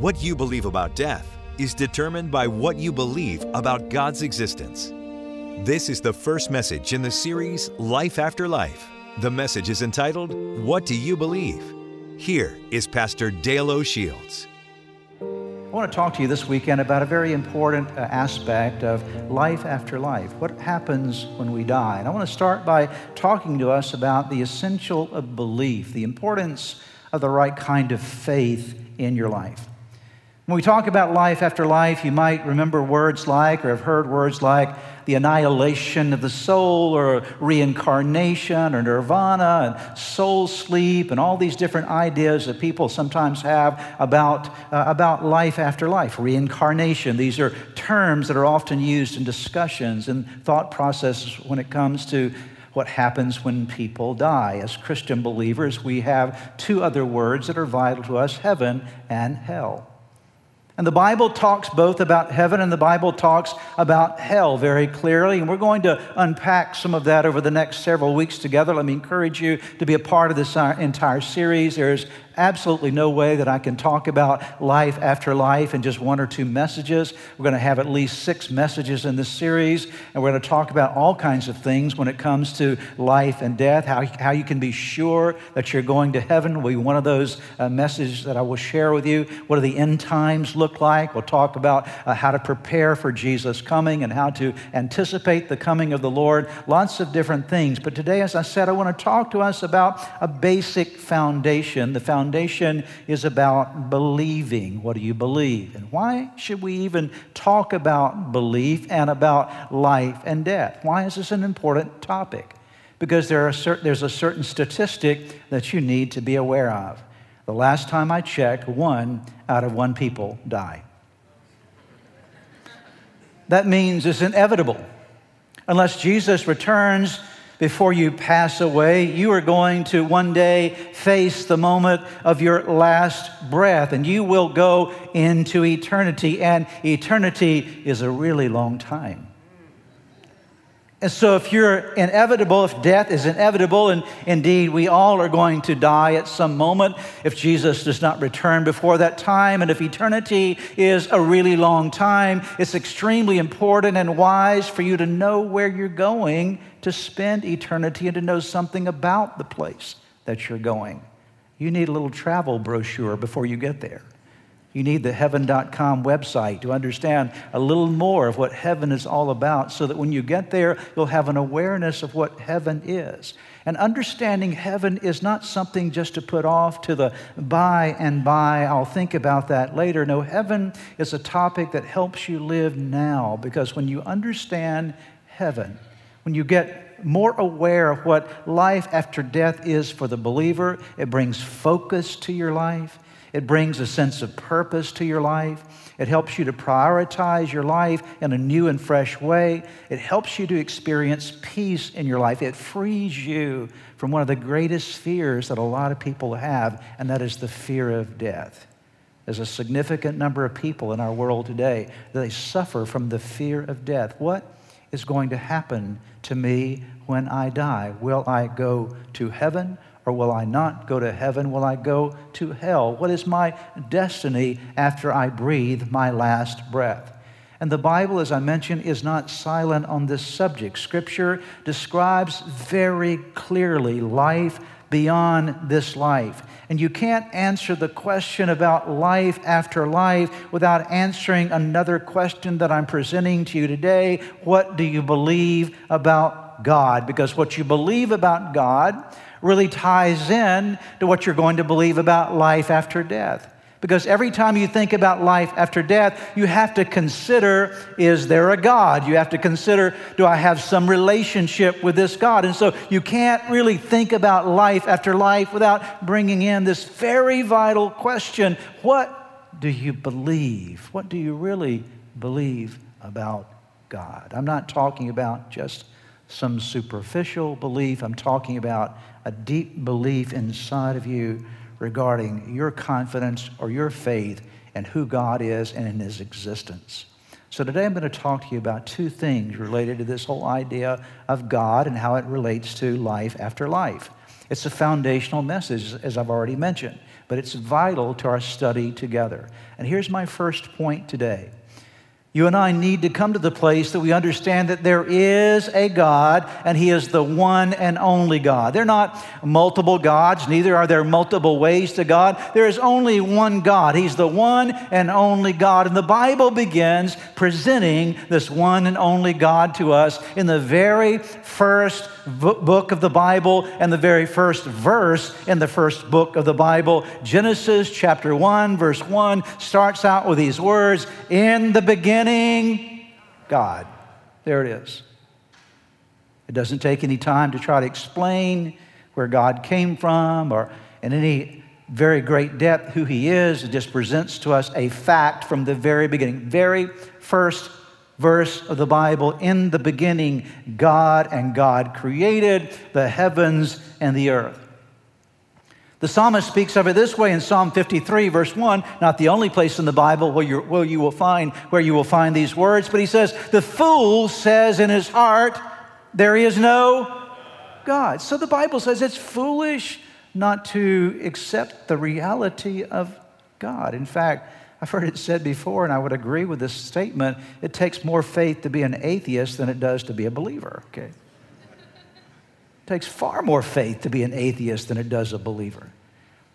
What you believe about death is determined by what you believe about God's existence. This is the first message in the series Life After Life. The message is entitled, What Do You Believe? Here is Pastor Dale O'Shields. I want to talk to you this weekend about a very important uh, aspect of life after life. What happens when we die? And I want to start by talking to us about the essential of belief, the importance of the right kind of faith in your life. When we talk about life after life, you might remember words like, or have heard words like, the annihilation of the soul, or reincarnation, or nirvana, and soul sleep, and all these different ideas that people sometimes have about, uh, about life after life. Reincarnation, these are terms that are often used in discussions and thought processes when it comes to what happens when people die. As Christian believers, we have two other words that are vital to us heaven and hell. And the Bible talks both about heaven and the Bible talks about hell very clearly. And we're going to unpack some of that over the next several weeks together. Let me encourage you to be a part of this uh, entire series. There's absolutely no way that I can talk about life after life in just one or two messages. We're going to have at least six messages in this series, and we're going to talk about all kinds of things when it comes to life and death, how, how you can be sure that you're going to heaven will be one of those uh, messages that I will share with you. What do the end times look like? We'll talk about uh, how to prepare for Jesus' coming and how to anticipate the coming of the Lord. Lots of different things. But today, as I said, I want to talk to us about a basic foundation, the foundation is about believing. What do you believe? And why should we even talk about belief and about life and death? Why is this an important topic? Because there are certain, there's a certain statistic that you need to be aware of. The last time I checked, one out of one people die. That means it's inevitable. Unless Jesus returns before you pass away, you are going to one day face the moment of your last breath, and you will go into eternity. And eternity is a really long time. And so, if you're inevitable, if death is inevitable, and indeed we all are going to die at some moment, if Jesus does not return before that time, and if eternity is a really long time, it's extremely important and wise for you to know where you're going to spend eternity and to know something about the place that you're going. You need a little travel brochure before you get there. You need the heaven.com website to understand a little more of what heaven is all about so that when you get there, you'll have an awareness of what heaven is. And understanding heaven is not something just to put off to the by and by, I'll think about that later. No, heaven is a topic that helps you live now because when you understand heaven, when you get more aware of what life after death is for the believer, it brings focus to your life. It brings a sense of purpose to your life. It helps you to prioritize your life in a new and fresh way. It helps you to experience peace in your life. It frees you from one of the greatest fears that a lot of people have, and that is the fear of death. There's a significant number of people in our world today that they suffer from the fear of death. What is going to happen to me when I die? Will I go to heaven or will I not go to heaven? Will I go to hell? What is my destiny after I breathe my last breath? And the Bible, as I mentioned, is not silent on this subject. Scripture describes very clearly life beyond this life. And you can't answer the question about life after life without answering another question that I'm presenting to you today. What do you believe about God? Because what you believe about God really ties in to what you're going to believe about life after death. Because every time you think about life after death, you have to consider is there a God? You have to consider do I have some relationship with this God? And so you can't really think about life after life without bringing in this very vital question what do you believe? What do you really believe about God? I'm not talking about just some superficial belief, I'm talking about a deep belief inside of you regarding your confidence or your faith in who God is and in His existence. So, today I'm going to talk to you about two things related to this whole idea of God and how it relates to life after life. It's a foundational message, as I've already mentioned. but it's vital to our study together. And here's my first point today you and I need to come to the place that we understand that there is a God and He is the one and only God. They're not multiple gods, neither are there multiple ways to God. There is only one God. He's the one and only God. And the Bible begins presenting this one and only God to us in the very first book of the Bible and the very first verse in the first book of the Bible. Genesis chapter 1, verse 1 starts out with these words In the beginning, God. There it is. It doesn't take any time to try to explain where God came from or in any very great depth who He is. It just presents to us a fact from the very beginning. Very first verse of the Bible in the beginning, God and God created the heavens and the earth. The psalmist speaks of it this way in Psalm 53, verse 1, not the only place in the Bible where, you where you will find where you will find these words, but he says, The fool says in his heart, There is no God. So the Bible says it's foolish not to accept the reality of God. In fact, I've heard it said before, and I would agree with this statement it takes more faith to be an atheist than it does to be a believer, okay? It takes far more faith to be an atheist than it does a believer.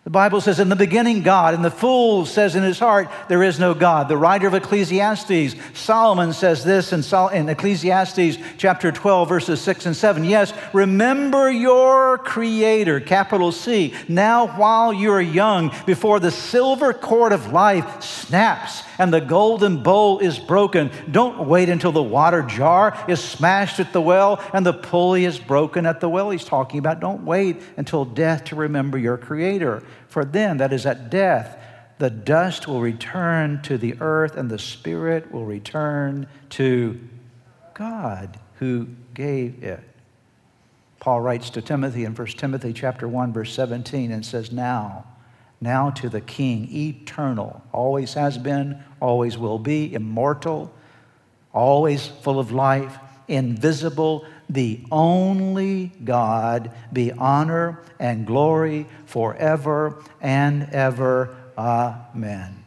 The Bible says, In the beginning, God, and the fool says in his heart, There is no God. The writer of Ecclesiastes, Solomon, says this in, Sol- in Ecclesiastes chapter 12, verses 6 and 7. Yes, remember your Creator, capital C, now while you are young, before the silver cord of life snaps and the golden bowl is broken. Don't wait until the water jar is smashed at the well and the pulley is broken at the well. He's talking about don't wait until death to remember your Creator. For then, that is at death, the dust will return to the earth and the spirit will return to God who gave it. Paul writes to Timothy in 1 Timothy chapter 1 verse 17 and says now now to the king eternal always has been always will be immortal always full of life invisible the only God, be honor and glory forever and ever. Amen.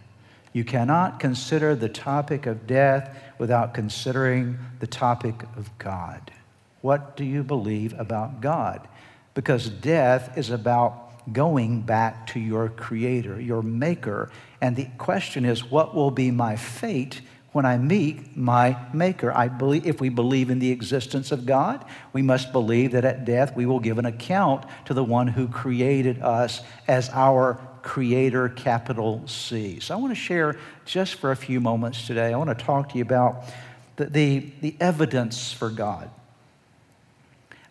You cannot consider the topic of death without considering the topic of God. What do you believe about God? Because death is about going back to your Creator, your Maker. And the question is, what will be my fate when I meet my Maker. I believe, if we believe in the existence of God, we must believe that at death we will give an account to the one who created us as our Creator, capital C. So I want to share just for a few moments today, I want to talk to you about the, the, the evidence for God.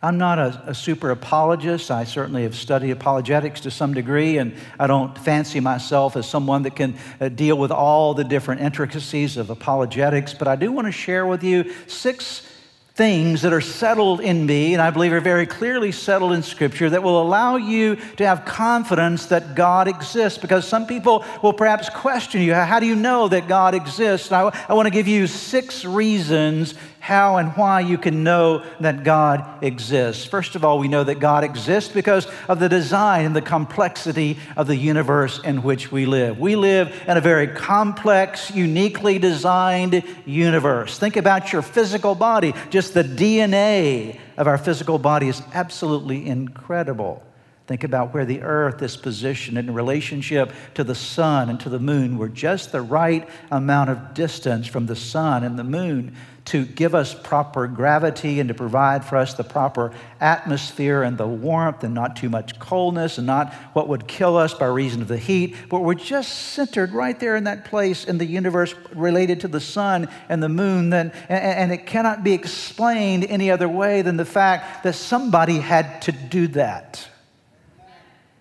I'm not a, a, super apologist. I certainly have studied apologetics to some degree, and I don't fancy myself as someone that can uh, deal with all the different intricacies of apologetics. But I do want to share with you six things that are settled in me, and I believe are very clearly settled in Scripture, that will allow you to have confidence that God exists. Because some people will perhaps question you how do you know that God exists? And I, I want to give you six reasons how and why you can know that God exists. First of all, we know that God exists because of the design and the complexity of the universe in which we live. We live in a very complex, uniquely designed universe. Think about your physical body. Just the DNA of our physical body is absolutely incredible. Think about where the earth is positioned in relationship to the sun and to the moon. We're just the right amount of distance from the sun and the moon to give us proper gravity and to provide for us the proper atmosphere and the warmth and not too much coldness and not what would kill us by reason of the heat. But we're just centered right there in that place in the universe related to the sun and the moon. Then, and it cannot be explained any other way than the fact that somebody had to do that.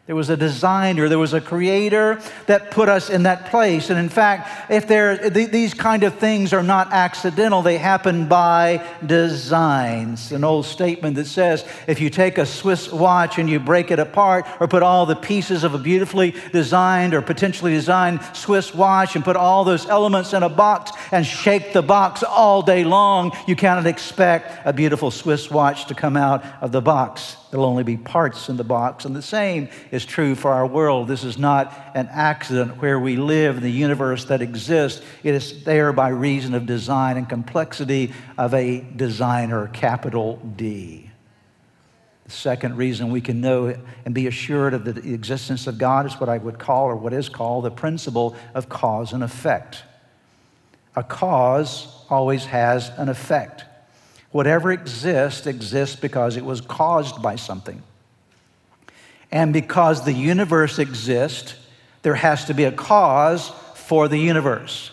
There was a designer, there was a creator that put us in that place. And in fact, if there, these kind of things are not accidental, they happen by design. It's an old statement that says if you take a Swiss watch and you break it apart, or put all the pieces of a beautifully designed or potentially designed Swiss watch and put all those elements in a box, and shake the box all day long, you cannot expect a beautiful Swiss watch to come out of the box. There'll only be parts in the box. And the same is true for our world. This is not an accident where we live in the universe that exists. It is there by reason of design and complexity of a designer, capital D. The second reason we can know and be assured of the existence of God is what I would call, or what is called, the principle of cause and effect. A cause always has an effect. Whatever exists, exists because it was caused by something. And because the universe exists, there has to be a cause for the universe.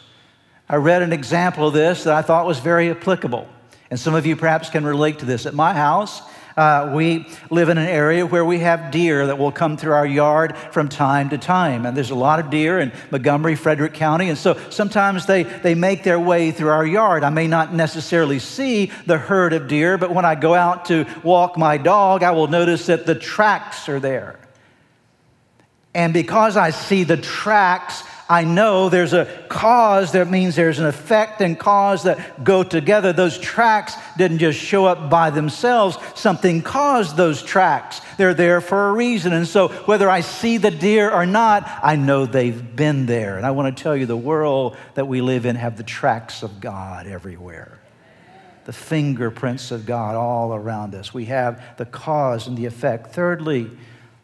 I read an example of this that I thought was very applicable. And some of you perhaps can relate to this. At my house, uh, we live in an area where we have deer that will come through our yard from time to time. And there's a lot of deer in Montgomery, Frederick County. And so sometimes they, they make their way through our yard. I may not necessarily see the herd of deer, but when I go out to walk my dog, I will notice that the tracks are there. And because I see the tracks, I know there's a cause that means there's an effect and cause that go together. Those tracks didn't just show up by themselves, something caused those tracks. They're there for a reason. And so, whether I see the deer or not, I know they've been there. And I want to tell you the world that we live in have the tracks of God everywhere the fingerprints of God all around us. We have the cause and the effect. Thirdly,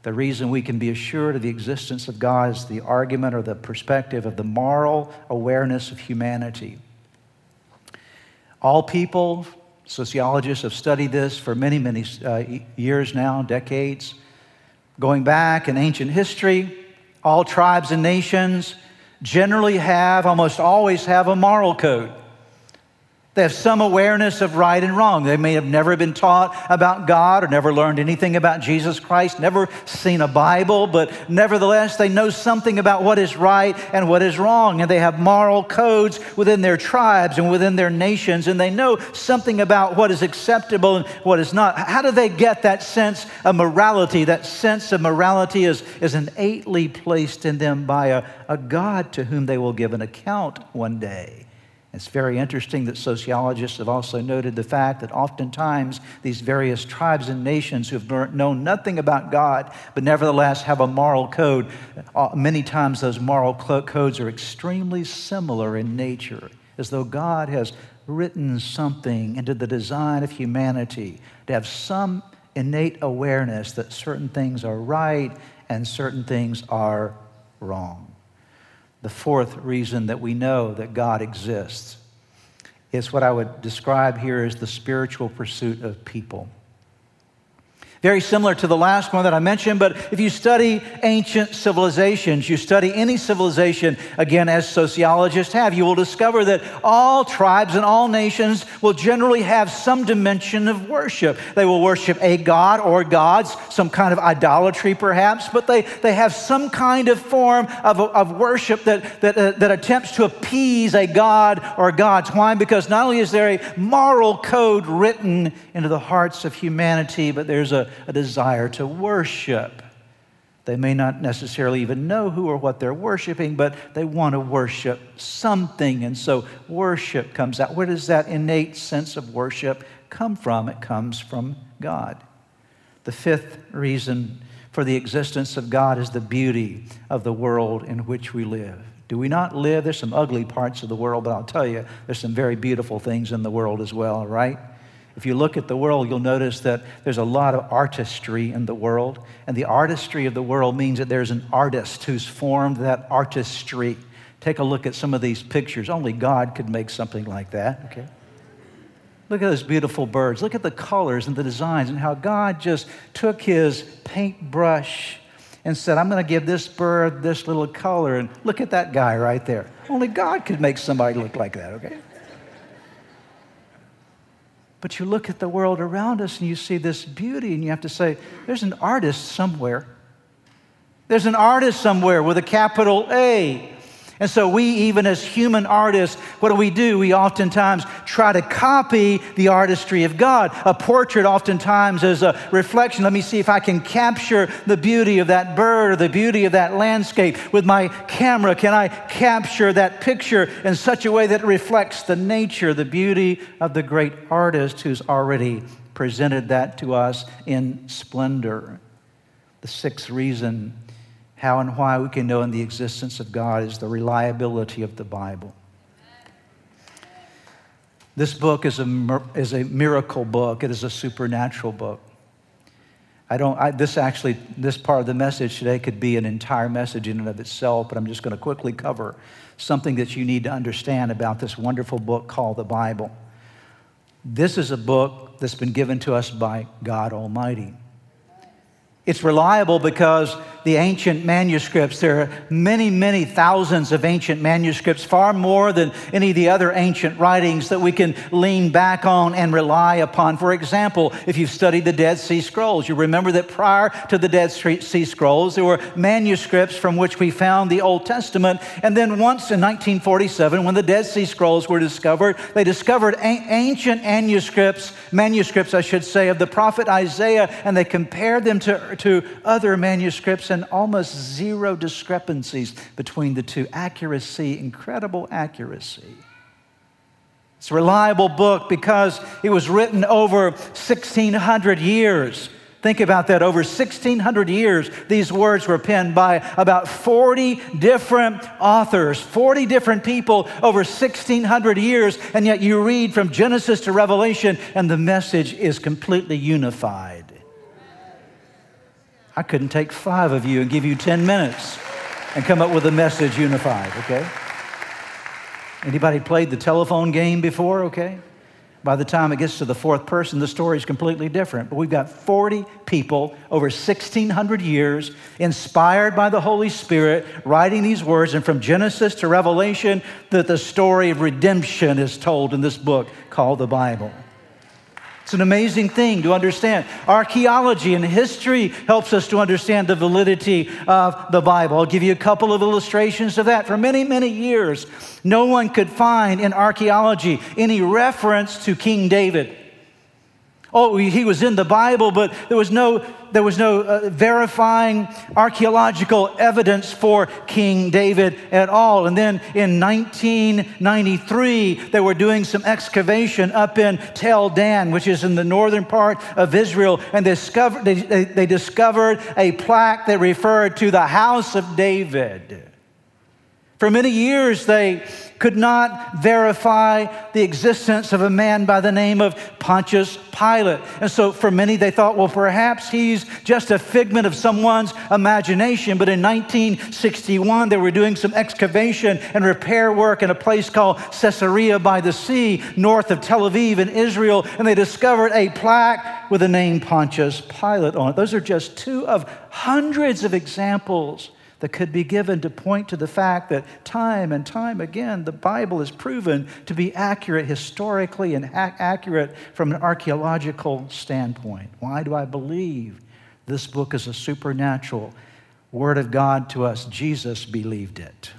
the reason we can be assured of the existence of God is the argument or the perspective of the moral awareness of humanity. All people, sociologists have studied this for many, many uh, years now, decades. Going back in ancient history, all tribes and nations generally have, almost always have, a moral code. They have some awareness of right and wrong. They may have never been taught about God or never learned anything about Jesus Christ, never seen a Bible, but nevertheless, they know something about what is right and what is wrong. And they have moral codes within their tribes and within their nations, and they know something about what is acceptable and what is not. How do they get that sense of morality? That sense of morality is, is innately placed in them by a, a God to whom they will give an account one day. It's very interesting that sociologists have also noted the fact that oftentimes these various tribes and nations who've known nothing about God, but nevertheless have a moral code, uh, many times those moral codes are extremely similar in nature, as though God has written something into the design of humanity to have some innate awareness that certain things are right and certain things are wrong. The fourth reason that we know that God exists is what I would describe here as the spiritual pursuit of people. Very similar to the last one that I mentioned, but if you study ancient civilizations, you study any civilization, again, as sociologists have, you will discover that all tribes and all nations will generally have some dimension of worship. They will worship a god or gods, some kind of idolatry perhaps, but they, they have some kind of form of, of worship that, that, uh, that attempts to appease a god or gods. Why? Because not only is there a moral code written into the hearts of humanity, but there's a a desire to worship. They may not necessarily even know who or what they're worshiping, but they want to worship something. And so worship comes out. Where does that innate sense of worship come from? It comes from God. The fifth reason for the existence of God is the beauty of the world in which we live. Do we not live? There's some ugly parts of the world, but I'll tell you, there's some very beautiful things in the world as well, right? If you look at the world, you'll notice that there's a lot of artistry in the world. And the artistry of the world means that there's an artist who's formed that artistry. Take a look at some of these pictures. Only God could make something like that, okay? Look at those beautiful birds. Look at the colors and the designs and how God just took his paintbrush and said, I'm going to give this bird this little color. And look at that guy right there. Only God could make somebody look like that, okay? But you look at the world around us and you see this beauty, and you have to say, there's an artist somewhere. There's an artist somewhere with a capital A. And so, we, even as human artists, what do we do? We oftentimes try to copy the artistry of God. A portrait, oftentimes, is a reflection. Let me see if I can capture the beauty of that bird or the beauty of that landscape. With my camera, can I capture that picture in such a way that reflects the nature, the beauty of the great artist who's already presented that to us in splendor? The sixth reason how and why we can know in the existence of God is the reliability of the Bible. This book is a, is a miracle book. It is a supernatural book. I don't, I, this actually, this part of the message today could be an entire message in and of itself, but I'm just going to quickly cover something that you need to understand about this wonderful book called the Bible. This is a book that's been given to us by God Almighty. It's reliable because the ancient manuscripts, there are many, many thousands of ancient manuscripts, far more than any of the other ancient writings that we can lean back on and rely upon. For example, if you've studied the Dead Sea Scrolls, you remember that prior to the Dead Sea Scrolls, there were manuscripts from which we found the Old Testament. And then once in 1947, when the Dead Sea Scrolls were discovered, they discovered ancient manuscripts, manuscripts, I should say, of the prophet Isaiah, and they compared them to to other manuscripts almost zero discrepancies between the two. Accuracy, incredible accuracy. It's a reliable book because it was written over 1,600 years. Think about that. Over 1,600 years, these words were penned by about 40 different authors, 40 different people over 1,600 years, and yet you read from Genesis to Revelation, and the message is completely unified. I couldn't take five of you and give you 10 minutes and come up with a message unified, okay? Anybody played the telephone game before, okay? By the time it gets to the fourth person, the story is completely different. But we've got 40 people over 1,600 years, inspired by the Holy Spirit, writing these words. And from Genesis to Revelation, that the story of redemption is told in this book called the Bible. It's an amazing thing to understand. Archaeology and history helps us to understand the validity of the Bible. I'll give you a couple of illustrations of that. For many, many years, no one could find in archaeology any reference to King David. Oh, he was in the Bible, but there was no, there was no uh, verifying archaeological evidence for King David at all. And then in 1993, they were doing some excavation up in Tel Dan, which is in the northern part of Israel, and they discovered, they, they, they discovered a plaque that referred to the house of David. For many years, they could not verify the existence of a man by the name of Pontius Pilate. And so, for many, they thought, well, perhaps he's just a figment of someone's imagination. But in 1961, they were doing some excavation and repair work in a place called Caesarea by the Sea, north of Tel Aviv in Israel, and they discovered a plaque with the name Pontius Pilate on it. Those are just two of hundreds of examples that could be given to point to the fact that time and time again the Bible is proven to be accurate historically and accurate from an archaeological standpoint. Why do I believe this book is a supernatural word of God to us? Jesus believed it.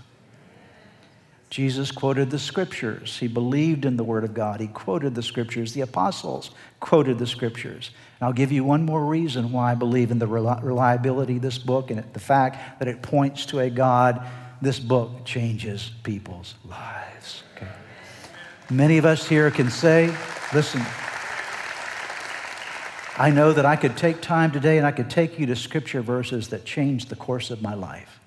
Jesus quoted the scriptures. He believed in the Word of God. He quoted the scriptures. The apostles quoted the scriptures. And I'll give you one more reason why I believe in the reliability of this book and the fact that it points to a God. This book changes people's lives. Okay? Many of us here can say, listen, I know that I could take time today and I could take you to scripture verses that changed the course of my life.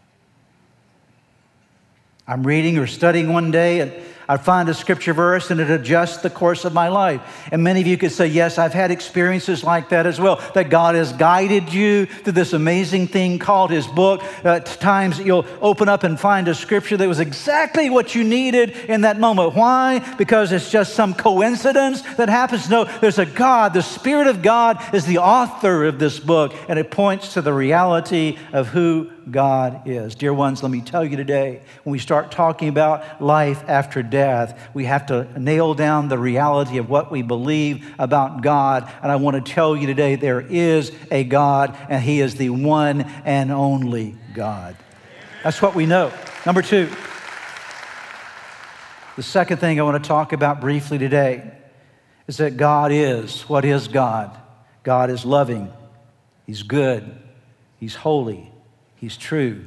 I'm reading or studying one day and I find a scripture verse and it adjusts the course of my life. And many of you could say, Yes, I've had experiences like that as well, that God has guided you through this amazing thing called His book. Uh, At times you'll open up and find a scripture that was exactly what you needed in that moment. Why? Because it's just some coincidence that happens? No, there's a God. The Spirit of God is the author of this book, and it points to the reality of who God is. Dear ones, let me tell you today, when we start talking about life after death, we have to nail down the reality of what we believe about God. And I want to tell you today, there is a God, and He is the one and only God. That's what we know. Number two, The second thing I want to talk about briefly today is that God is. What is God? God is loving, He's good, He's holy, He's true,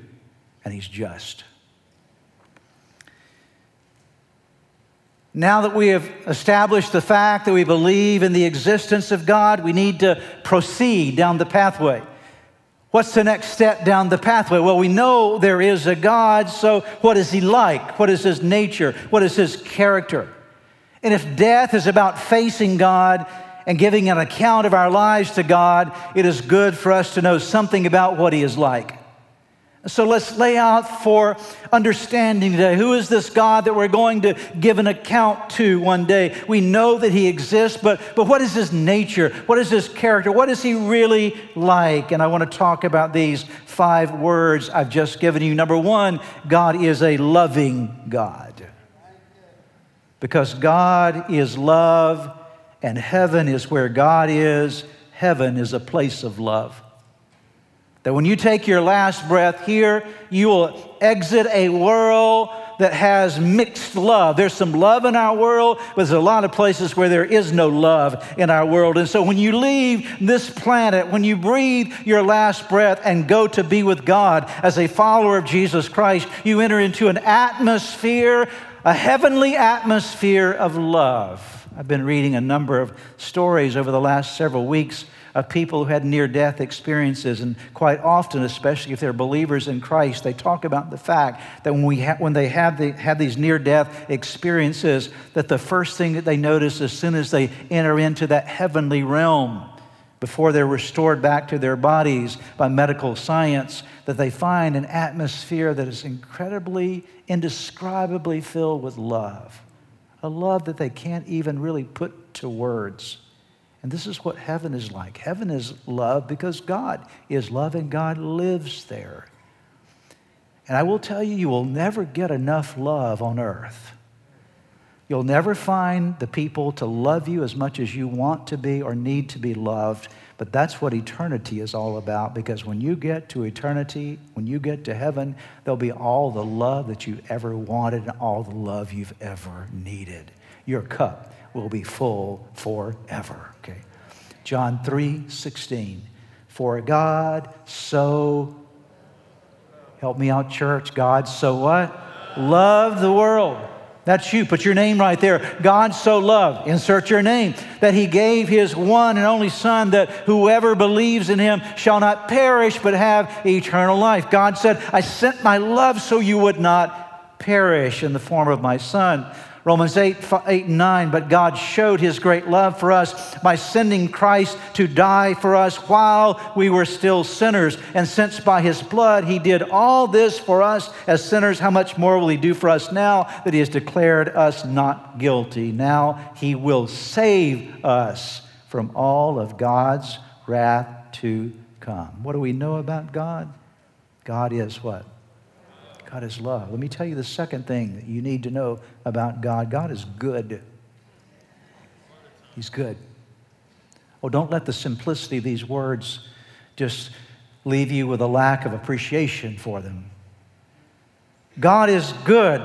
and He's just. Now that we have established the fact that we believe in the existence of God, we need to proceed down the pathway. What's the next step down the pathway? Well, we know there is a God, so what is he like? What is his nature? What is his character? And if death is about facing God and giving an account of our lives to God, it is good for us to know something about what he is like. So let's lay out for understanding today. Who is this God that we're going to give an account to one day? We know that He exists, but, but what is His nature? What is His character? What is He really like? And I want to talk about these five words I've just given you. Number one, God is a loving God. Because God is love, and heaven is where God is. Heaven is a place of love. That when you take your last breath here, you will exit a world that has mixed love. There's some love in our world, but there's a lot of places where there is no love in our world. And so when you leave this planet, when you breathe your last breath and go to be with God as a follower of Jesus Christ, you enter into an atmosphere, a heavenly atmosphere of love. I've been reading a number of stories over the last several weeks of people who had near death experiences. And quite often, especially if they're believers in Christ, they talk about the fact that when, we ha- when they have, the, have these near death experiences, that the first thing that they notice as soon as they enter into that heavenly realm, before they're restored back to their bodies by medical science, that they find an atmosphere that is incredibly, indescribably filled with love. A love that they can't even really put to words. And this is what heaven is like. Heaven is love because God is love and God lives there. And I will tell you, you will never get enough love on earth. You'll never find the people to love you as much as you want to be or need to be loved. But that's what eternity is all about because when you get to eternity, when you get to heaven, there'll be all the love that you ever wanted and all the love you've ever needed. Your cup will be full forever. Okay. John 3 16. For God so, help me out, church. God so what? Love the world. That's you. Put your name right there. God so loved, insert your name, that he gave his one and only Son, that whoever believes in him shall not perish but have eternal life. God said, I sent my love so you would not perish in the form of my Son. Romans 8, 8 and 9, but God showed his great love for us by sending Christ to die for us while we were still sinners. And since by his blood he did all this for us as sinners, how much more will he do for us now that he has declared us not guilty? Now he will save us from all of God's wrath to come. What do we know about God? God is what? God is love. Let me tell you the second thing that you need to know about God God is good. He's good. Oh, don't let the simplicity of these words just leave you with a lack of appreciation for them. God is good.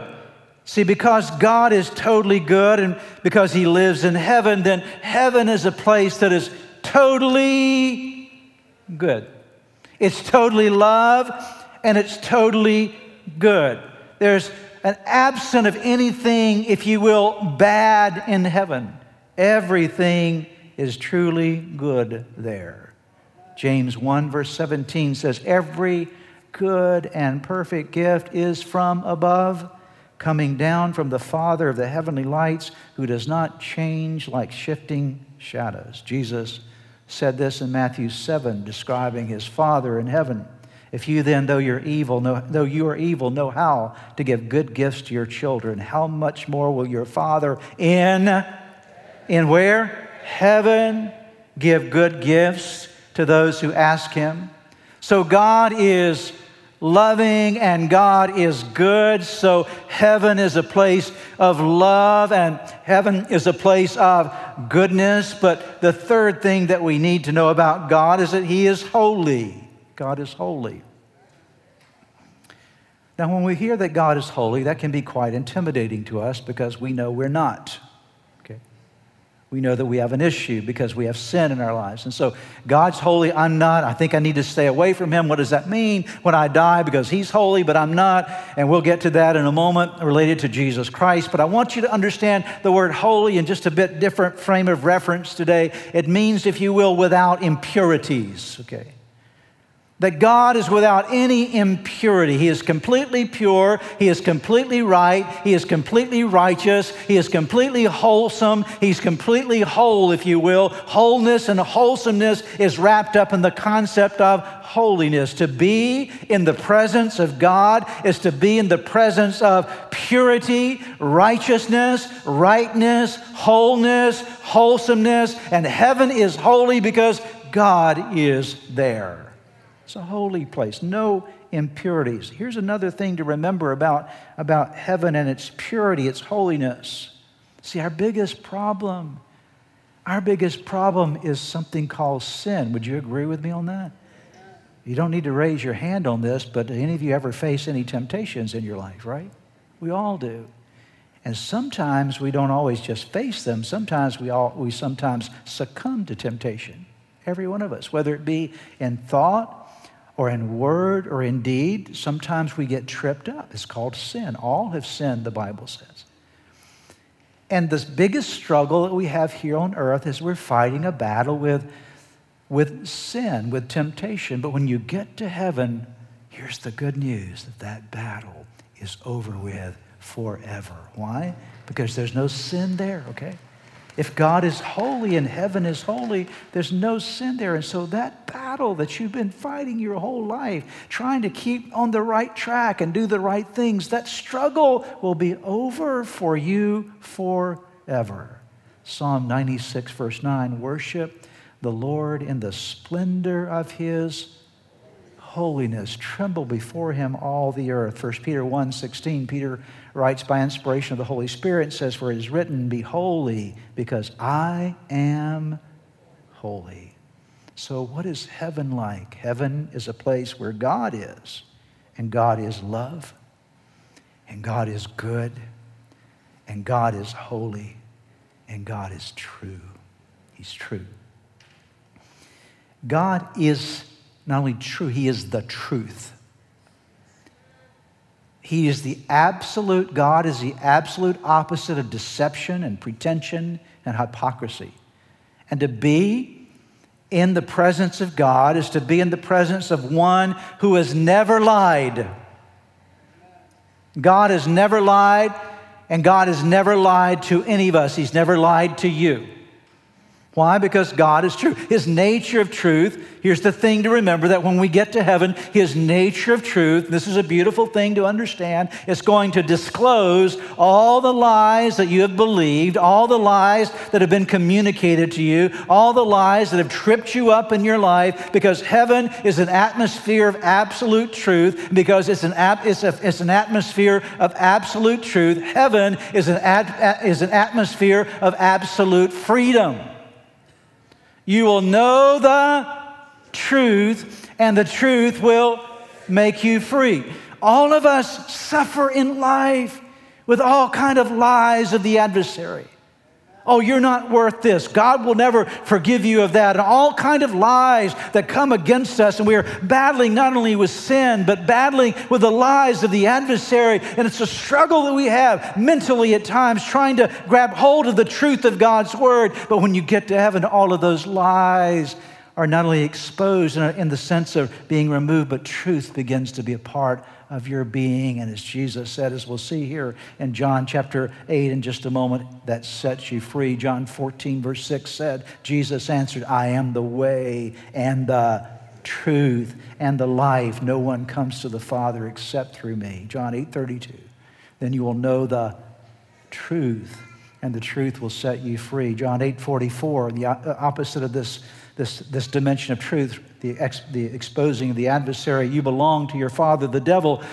See, because God is totally good and because He lives in heaven, then heaven is a place that is totally good. It's totally love and it's totally good. There's an absence of anything, if you will, bad in heaven. Everything is truly good there. James 1, verse 17 says, Every good and perfect gift is from above, coming down from the Father of the heavenly lights, who does not change like shifting shadows. Jesus said this in Matthew 7, describing his Father in heaven. If you then, though you're evil, know, though you are evil, know how to give good gifts to your children, how much more will your Father in in where heaven give good gifts to those who ask Him? So God is loving and God is good. So heaven is a place of love and heaven is a place of goodness. But the third thing that we need to know about God is that He is holy. God is holy. Now, when we hear that God is holy, that can be quite intimidating to us because we know we're not. Okay? We know that we have an issue because we have sin in our lives. And so, God's holy, I'm not. I think I need to stay away from Him. What does that mean when I die? Because He's holy, but I'm not. And we'll get to that in a moment related to Jesus Christ. But I want you to understand the word holy in just a bit different frame of reference today. It means, if you will, without impurities. Okay? That God is without any impurity. He is completely pure. He is completely right. He is completely righteous. He is completely wholesome. He's completely whole, if you will. Wholeness and wholesomeness is wrapped up in the concept of holiness. To be in the presence of God is to be in the presence of purity, righteousness, rightness, wholeness, wholesomeness. And heaven is holy because God is there. It's a holy place, no impurities. Here's another thing to remember about, about heaven and its purity, its holiness. See, our biggest problem, our biggest problem is something called sin. Would you agree with me on that? You don't need to raise your hand on this, but any of you ever face any temptations in your life, right? We all do. And sometimes we don't always just face them. Sometimes we, all, we sometimes succumb to temptation. Every one of us, whether it be in thought or in word or in deed, sometimes we get tripped up. It's called sin. All have sinned, the Bible says. And the biggest struggle that we have here on earth is we're fighting a battle with, with sin, with temptation. But when you get to heaven, here's the good news that that battle is over with forever. Why? Because there's no sin there, okay? If God is holy and heaven is holy, there's no sin there. And so that battle that you've been fighting your whole life, trying to keep on the right track and do the right things, that struggle will be over for you forever. Psalm 96, verse 9 Worship the Lord in the splendor of his holiness. Tremble before him all the earth. 1 Peter 1 16, Peter writes by inspiration of the Holy Spirit and says, For it is written, Be holy, because I am holy. So, what is heaven like? Heaven is a place where God is, and God is love, and God is good, and God is holy, and God is true. He's true. God is not only true, He is the truth. He is the absolute, God is the absolute opposite of deception and pretension and hypocrisy. And to be in the presence of God is to be in the presence of one who has never lied. God has never lied, and God has never lied to any of us. He's never lied to you. Why? Because God is true. His nature of truth, here's the thing to remember that when we get to heaven, His nature of truth, this is a beautiful thing to understand, it's going to disclose all the lies that you have believed, all the lies that have been communicated to you, all the lies that have tripped you up in your life, because heaven is an atmosphere of absolute truth, because it's an, it's a, it's an atmosphere of absolute truth. Heaven is an, is an atmosphere of absolute freedom. You will know the truth, and the truth will make you free. All of us suffer in life with all kind of lies of the adversary. Oh, you're not worth this. God will never forgive you of that. And all kind of lies that come against us. And we are battling not only with sin, but battling with the lies of the adversary. And it's a struggle that we have mentally at times, trying to grab hold of the truth of God's word. But when you get to heaven, all of those lies are not only exposed in the sense of being removed, but truth begins to be a part of your being. And as Jesus said, as we'll see here in John chapter 8 in just a moment, that sets you free. John 14, verse 6 said, Jesus answered, I am the way and the truth and the life. No one comes to the Father except through me. John 8, 32. Then you will know the truth, and the truth will set you free. John 8, 44, the uh, opposite of this this, this dimension of truth, the, ex, the exposing of the adversary. You belong to your father, the devil,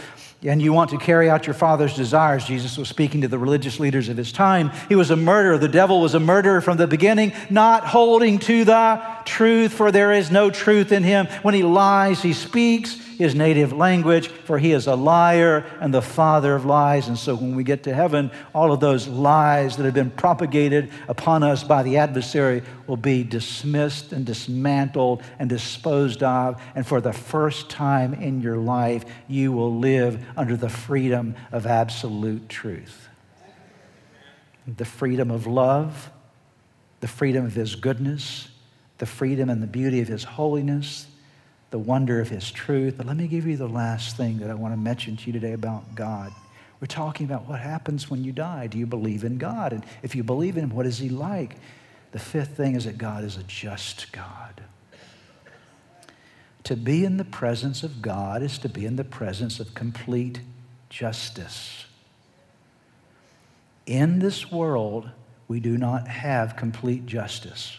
and you want to carry out your father's desires. Jesus was speaking to the religious leaders of his time. He was a murderer. The devil was a murderer from the beginning, not holding to the truth, for there is no truth in him. When he lies, he speaks his native language, for he is a liar and the father of lies. And so when we get to heaven, all of those lies that have been propagated upon us by the adversary will be dismissed and dismantled and disposed of. And for the first time in your life, you will live under the freedom of absolute truth. The freedom of love, the freedom of his goodness, the freedom and the beauty of his holiness, the wonder of his truth. But let me give you the last thing that I want to mention to you today about God. We're talking about what happens when you die. Do you believe in God? And if you believe in him, what is he like? The fifth thing is that God is a just God. To be in the presence of God is to be in the presence of complete justice. In this world, we do not have complete justice.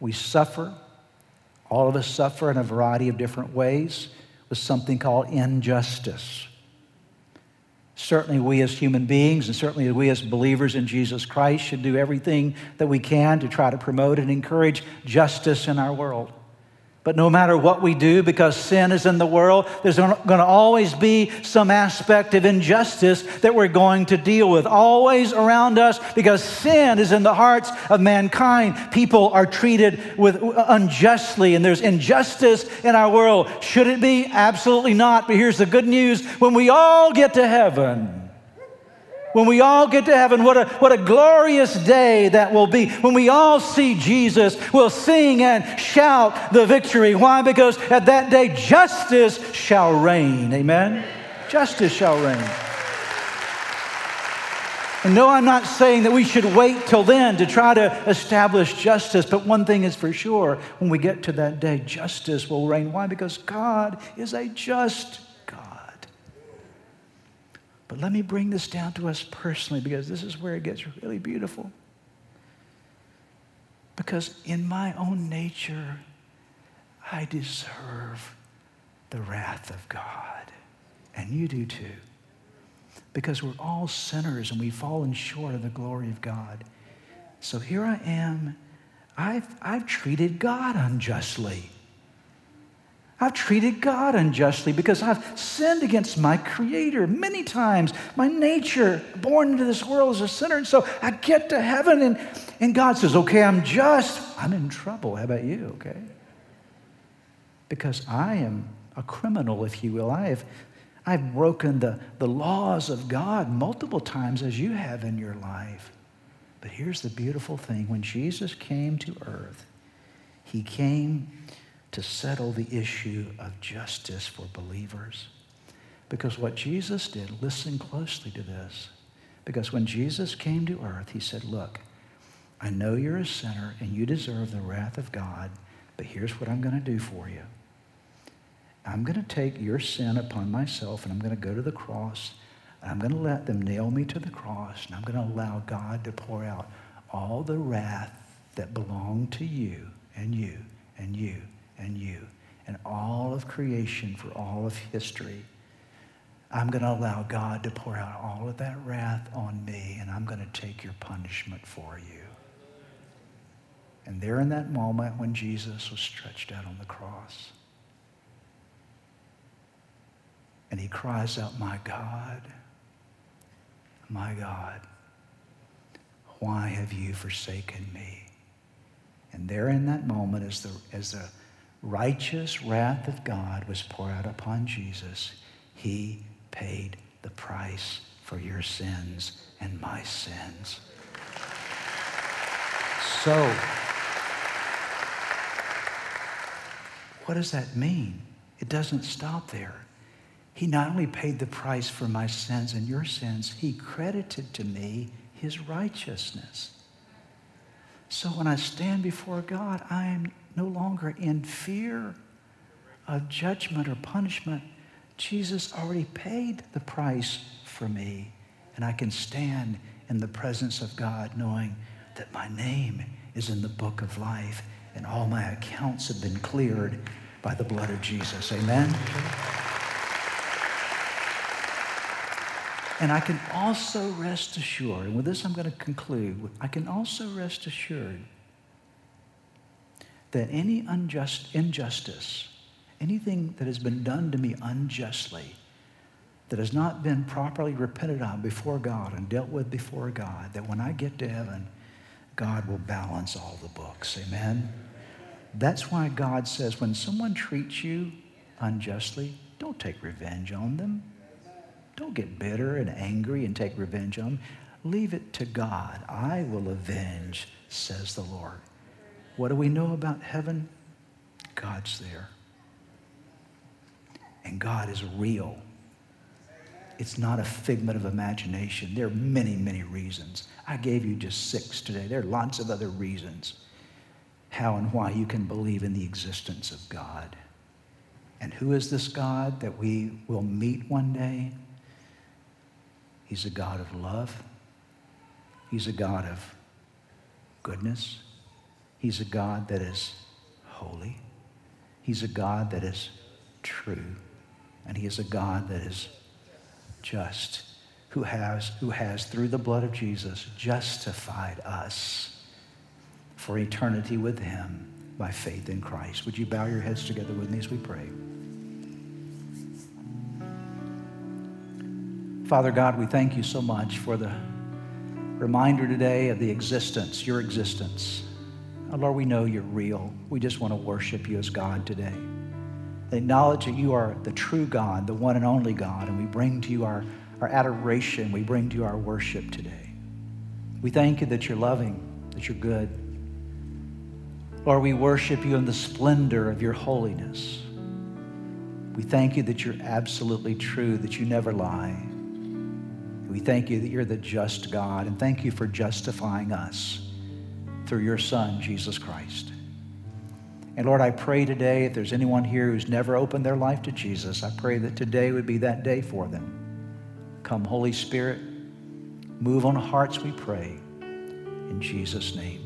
We suffer. All of us suffer in a variety of different ways with something called injustice. Certainly, we as human beings, and certainly we as believers in Jesus Christ, should do everything that we can to try to promote and encourage justice in our world. But no matter what we do, because sin is in the world, there's going to always be some aspect of injustice that we're going to deal with, always around us, because sin is in the hearts of mankind. People are treated with unjustly, and there's injustice in our world. Should it be? Absolutely not. But here's the good news when we all get to heaven, when we all get to heaven, what a, what a glorious day that will be. When we all see Jesus, we'll sing and shout the victory. Why? Because at that day, justice shall reign. Amen? Justice shall reign. And no, I'm not saying that we should wait till then to try to establish justice, but one thing is for sure when we get to that day, justice will reign. Why? Because God is a just but let me bring this down to us personally because this is where it gets really beautiful. Because in my own nature, I deserve the wrath of God. And you do too. Because we're all sinners and we've fallen short of the glory of God. So here I am. I've, I've treated God unjustly. I've treated God unjustly because I've sinned against my Creator many times. My nature, born into this world as a sinner. And so I get to heaven and, and God says, Okay, I'm just. I'm in trouble. How about you, okay? Because I am a criminal, if you will. I have, I've broken the, the laws of God multiple times as you have in your life. But here's the beautiful thing when Jesus came to earth, he came to settle the issue of justice for believers. Because what Jesus did, listen closely to this, because when Jesus came to earth, he said, Look, I know you're a sinner and you deserve the wrath of God, but here's what I'm going to do for you. I'm going to take your sin upon myself and I'm going to go to the cross and I'm going to let them nail me to the cross and I'm going to allow God to pour out all the wrath that belonged to you and you and you and you and all of creation for all of history. I'm going to allow God to pour out all of that wrath on me, and I'm going to take your punishment for you. And there in that moment when Jesus was stretched out on the cross, and he cries out, My God, my God, why have you forsaken me? And there in that moment, as the, as the righteous wrath of God was poured out upon Jesus, he paid the price for your sins and my sins. So, what does that mean? It doesn't stop there. He not only paid the price for my sins and your sins, he credited to me his righteousness. So when I stand before God, I am no longer in fear of judgment or punishment. Jesus already paid the price for me, and I can stand in the presence of God knowing that my name is in the book of life and all my accounts have been cleared by the blood of Jesus. Amen? And I can also rest assured, and with this I'm going to conclude, I can also rest assured that any unjust injustice, anything that has been done to me unjustly, that has not been properly repented of before God and dealt with before God, that when I get to heaven, God will balance all the books. Amen? That's why God says when someone treats you unjustly, don't take revenge on them. Don't get bitter and angry and take revenge on them. Leave it to God. I will avenge, says the Lord. What do we know about heaven? God's there. And God is real. It's not a figment of imagination. There are many, many reasons. I gave you just six today. There are lots of other reasons how and why you can believe in the existence of God. And who is this God that we will meet one day? He's a God of love. He's a God of goodness. He's a God that is holy. He's a God that is true. And He is a God that is just, who has, who has, through the blood of Jesus, justified us for eternity with Him by faith in Christ. Would you bow your heads together with me as we pray? Father God, we thank you so much for the reminder today of the existence, your existence. Oh, Lord, we know you're real. We just want to worship you as God today. Acknowledge that you are the true God, the one and only God, and we bring to you our, our adoration. We bring to you our worship today. We thank you that you're loving, that you're good. Lord, we worship you in the splendor of your holiness. We thank you that you're absolutely true, that you never lie. We thank you that you're the just God, and thank you for justifying us through your Son, Jesus Christ. And Lord, I pray today, if there's anyone here who's never opened their life to Jesus, I pray that today would be that day for them. Come, Holy Spirit, move on hearts, we pray. In Jesus' name.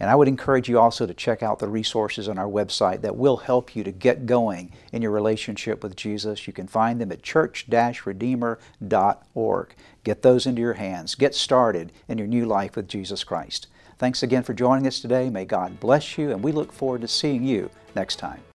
And I would encourage you also to check out the resources on our website that will help you to get going in your relationship with Jesus. You can find them at church-redeemer.org. Get those into your hands. Get started in your new life with Jesus Christ. Thanks again for joining us today. May God bless you, and we look forward to seeing you next time.